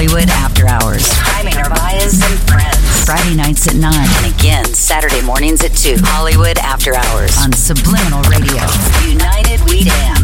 Hollywood After Hours. Jaime Narvaez and friends. Friday nights at 9. And again, Saturday mornings at 2. Hollywood After Hours on Subliminal Radio. United We Dance.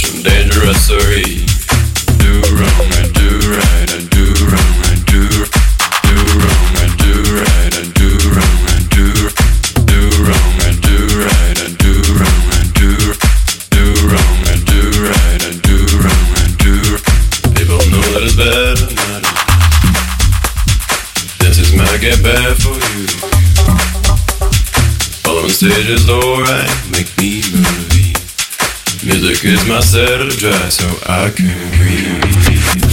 such dangerous 3. Use my set of dry so I can breathe.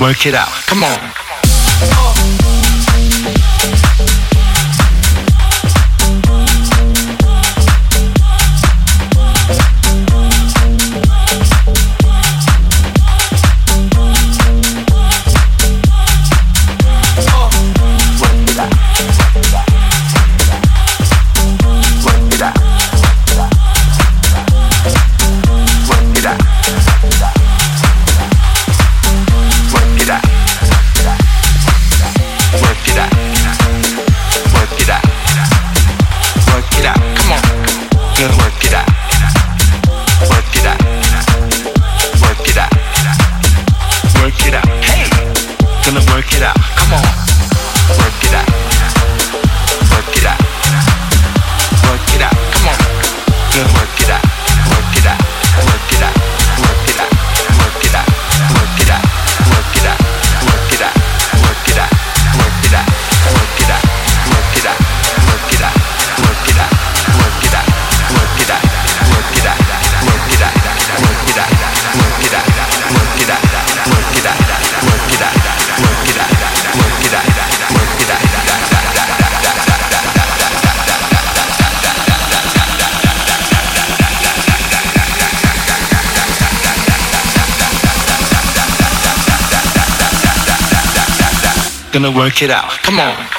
work it out. gonna work it out. Come on.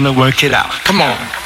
going to work it out. Come on.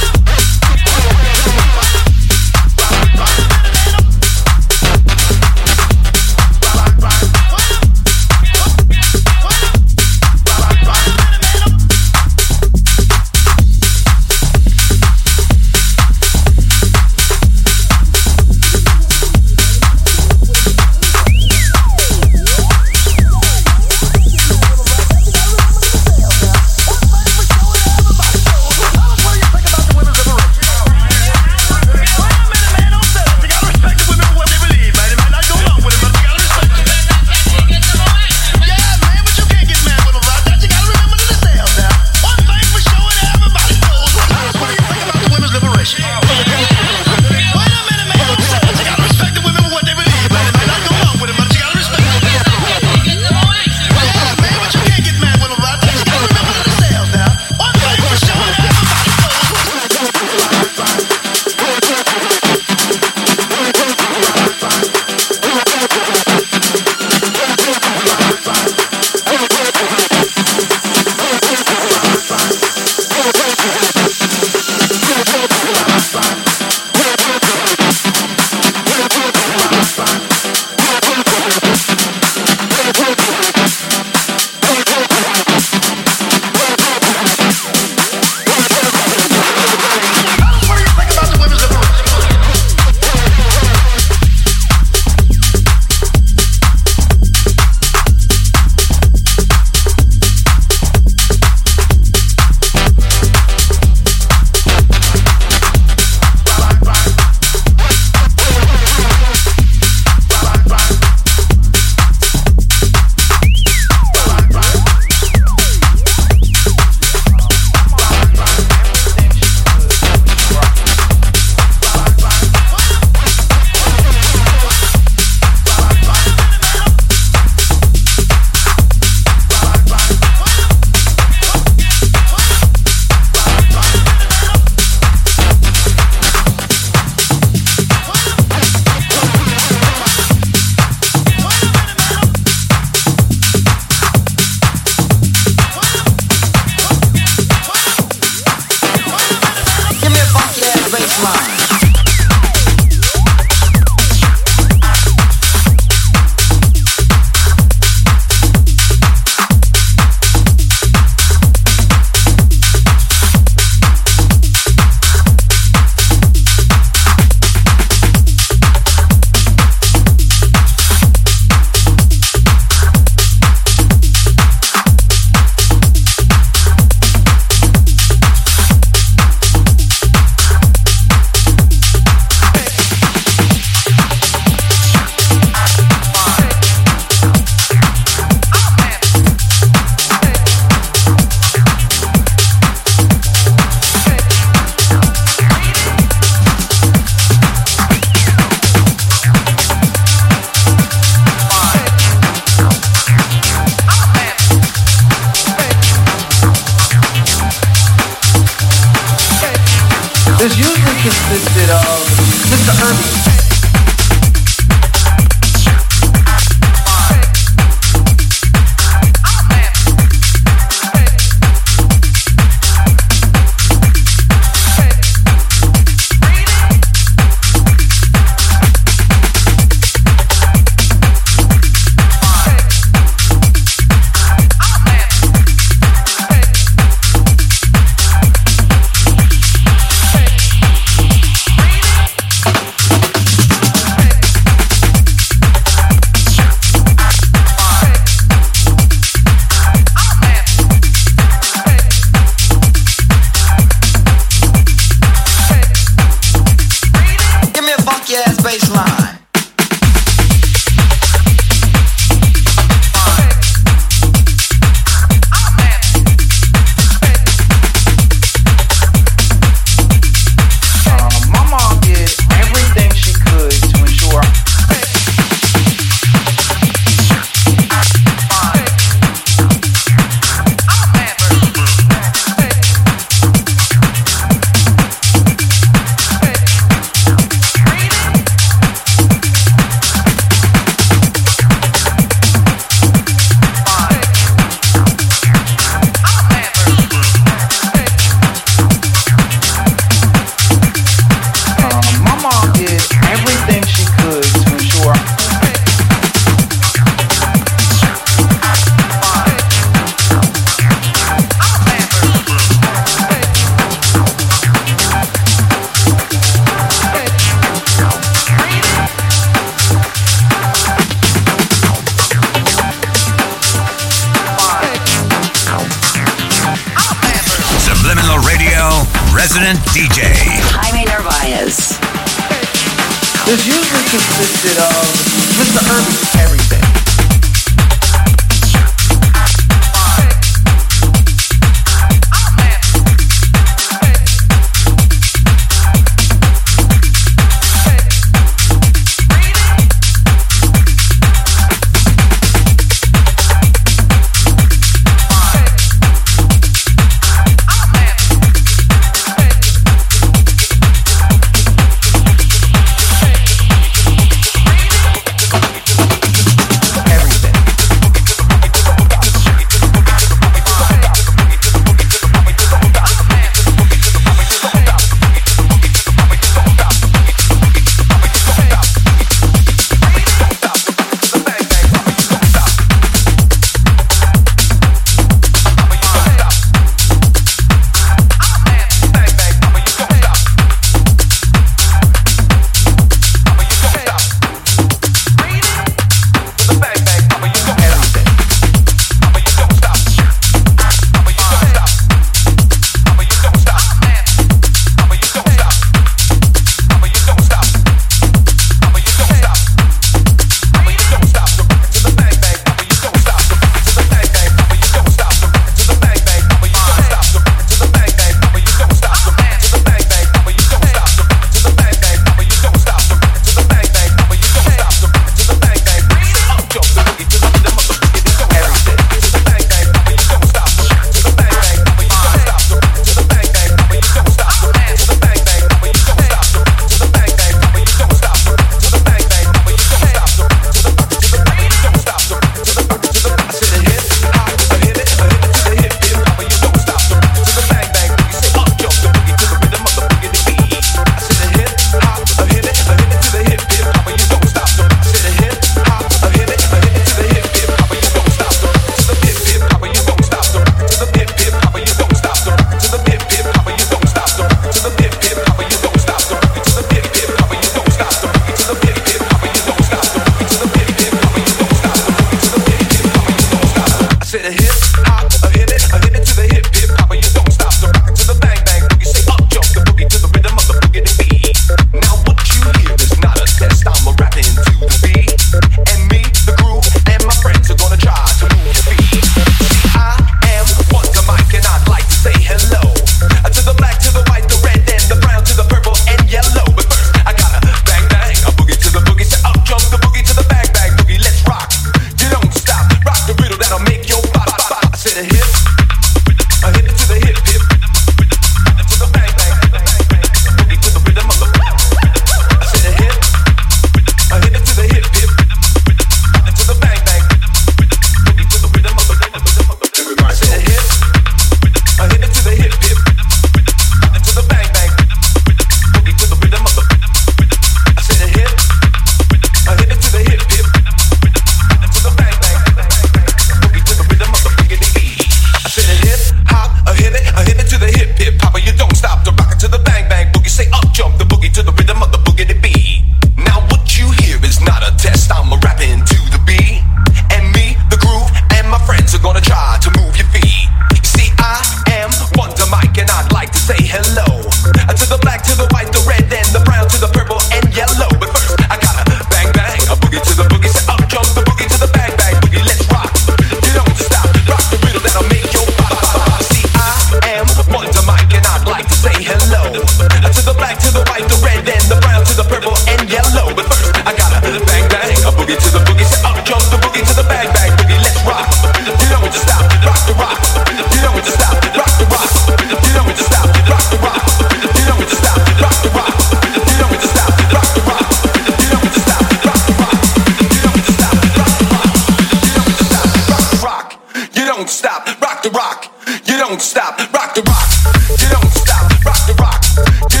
You don't stop, rock the rock. You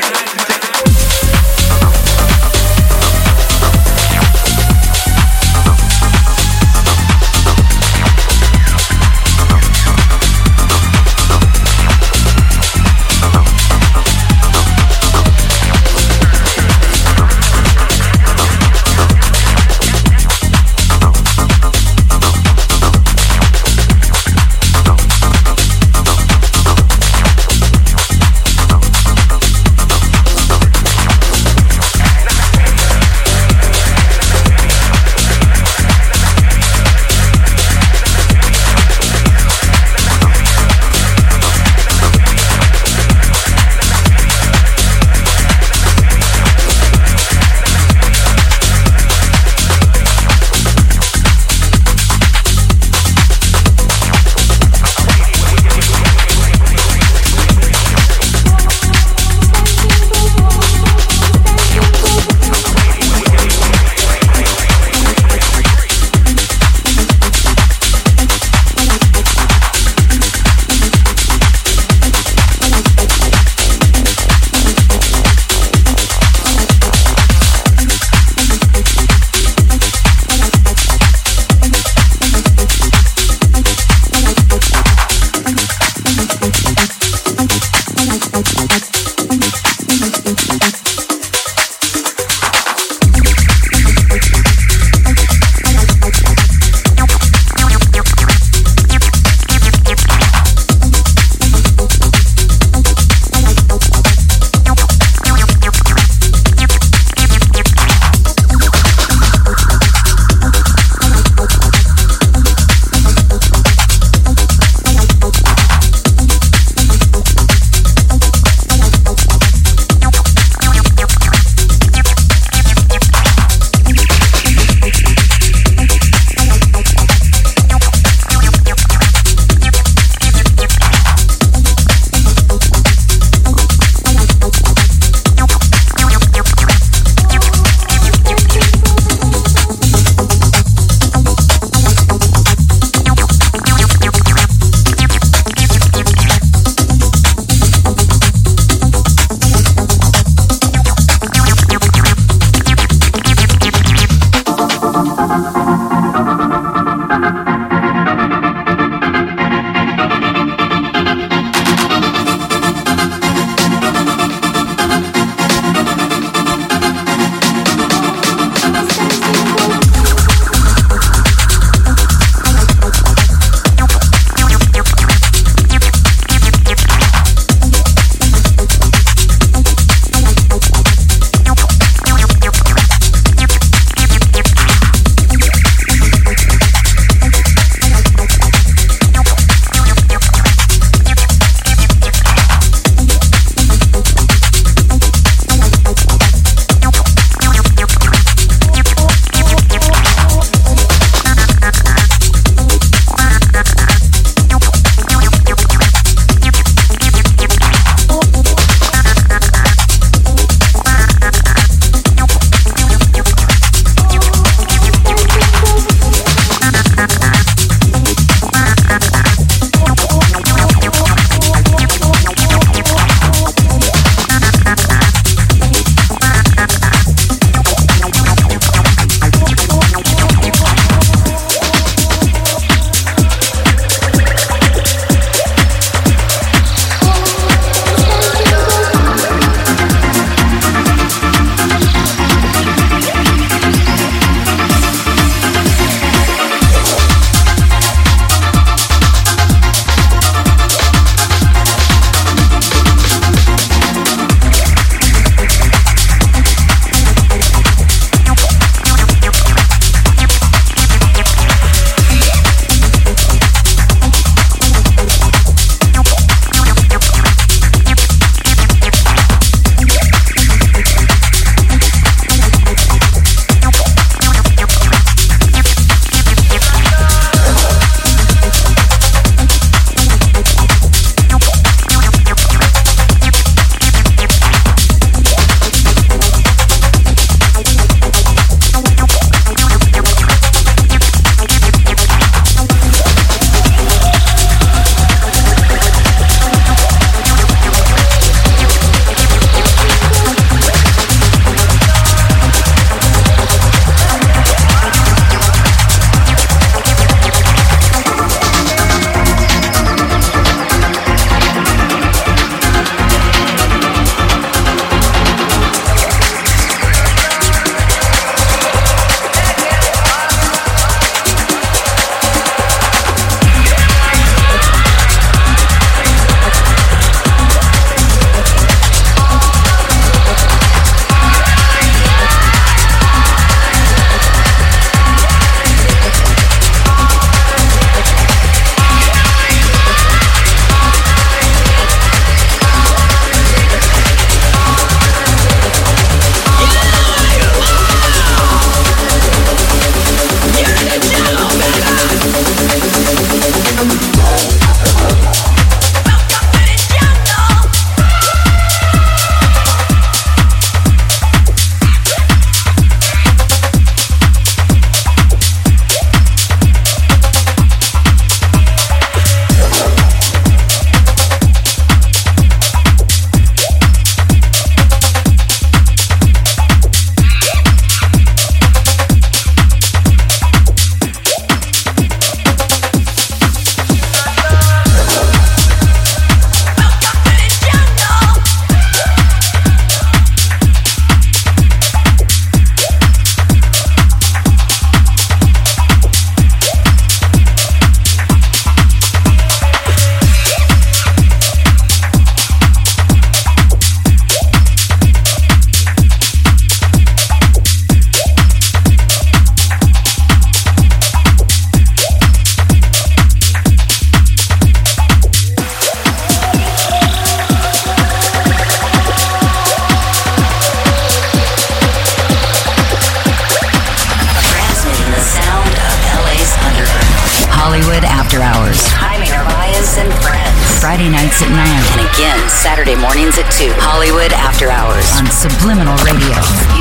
after hours. Jaime Narvaez and friends. Friday nights at 9. And again, Saturday mornings at 2. Hollywood After Hours. On Subliminal Radio.